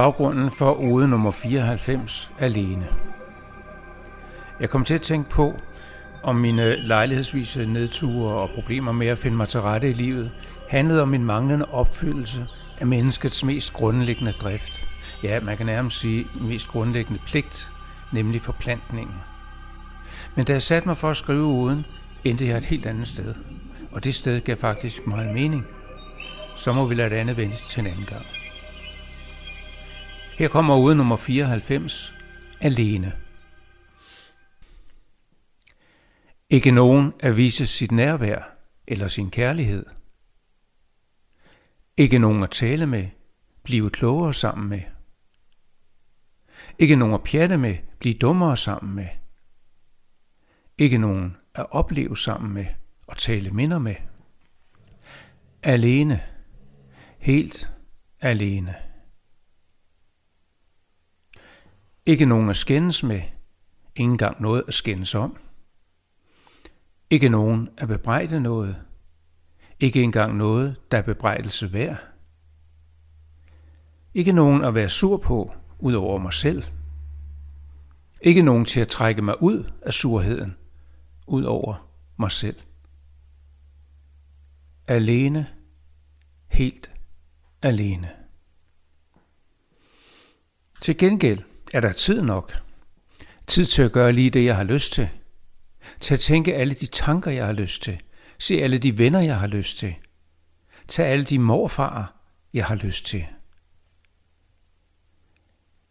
Baggrunden for ode nummer 94, alene. Jeg kom til at tænke på, om mine lejlighedsvise nedture og problemer med at finde mig til rette i livet handlede om min manglende opfyldelse af menneskets mest grundlæggende drift. Ja, man kan nærmest sige mest grundlæggende pligt, nemlig forplantningen. Men da jeg satte mig for at skrive uden, endte jeg et helt andet sted. Og det sted gav faktisk meget mening. Så må vi lade det andet vente til en anden gang. Her kommer ude nummer 94, Alene. Ikke nogen at vise sit nærvær eller sin kærlighed. Ikke nogen at tale med, blive klogere sammen med. Ikke nogen at pjatte med, blive dummere sammen med. Ikke nogen at opleve sammen med og tale minder med. Alene. Helt alene. Ikke nogen at skændes med, ingen gang noget at skændes om. Ikke nogen at bebrejde noget, ikke engang noget, der er bebrejdelse værd. Ikke nogen at være sur på, ud over mig selv. Ikke nogen til at trække mig ud af surheden, ud over mig selv. Alene, helt alene. Til gengæld er der tid nok. Tid til at gøre lige det, jeg har lyst til. Til at tænke alle de tanker, jeg har lyst til. Se alle de venner, jeg har lyst til. Tag alle de morfarer, jeg har lyst til.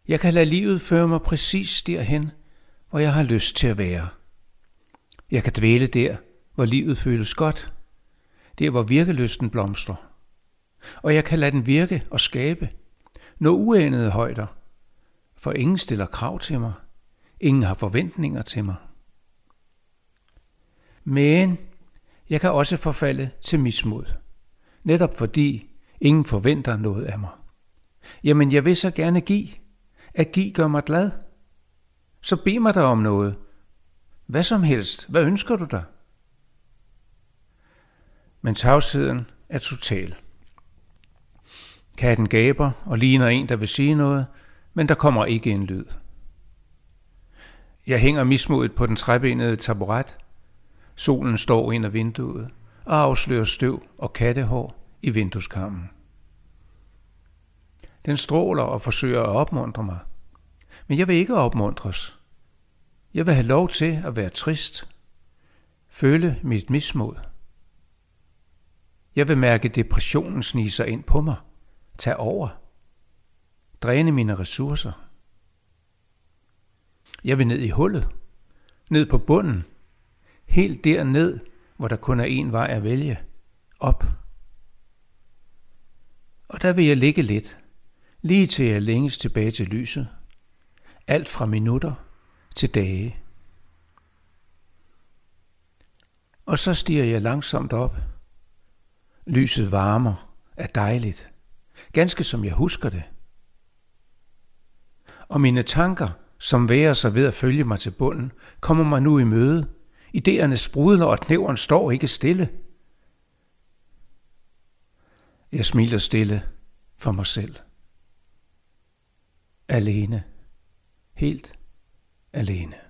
Jeg kan lade livet føre mig præcis derhen, hvor jeg har lyst til at være. Jeg kan dvæle der, hvor livet føles godt. Der, hvor virkelysten blomstrer. Og jeg kan lade den virke og skabe. Nå uanede højder – for ingen stiller krav til mig. Ingen har forventninger til mig. Men jeg kan også forfalde til mismod, netop fordi ingen forventer noget af mig. Jamen, jeg vil så gerne give. At give gør mig glad. Så bed mig der om noget. Hvad som helst. Hvad ønsker du dig? Men tavsheden er total. Katten gaber og ligner en, der vil sige noget, men der kommer ikke en lyd. Jeg hænger mismodet på den træbenede taburet. Solen står ind ad vinduet og afslører støv og kattehår i vindueskarmen. Den stråler og forsøger at opmuntre mig. Men jeg vil ikke opmuntres. Jeg vil have lov til at være trist. Føle mit mismod. Jeg vil mærke depressionen snige sig ind på mig. Tag over dræne mine ressourcer. Jeg vil ned i hullet, ned på bunden, helt derned, hvor der kun er én vej at vælge, op. Og der vil jeg ligge lidt, lige til jeg længes tilbage til lyset. Alt fra minutter til dage. Og så stiger jeg langsomt op. Lyset varmer, er dejligt, ganske som jeg husker det og mine tanker, som værer sig ved at følge mig til bunden, kommer mig nu i møde. Ideerne sprudler, og knæveren står ikke stille. Jeg smiler stille for mig selv. Alene. Helt alene.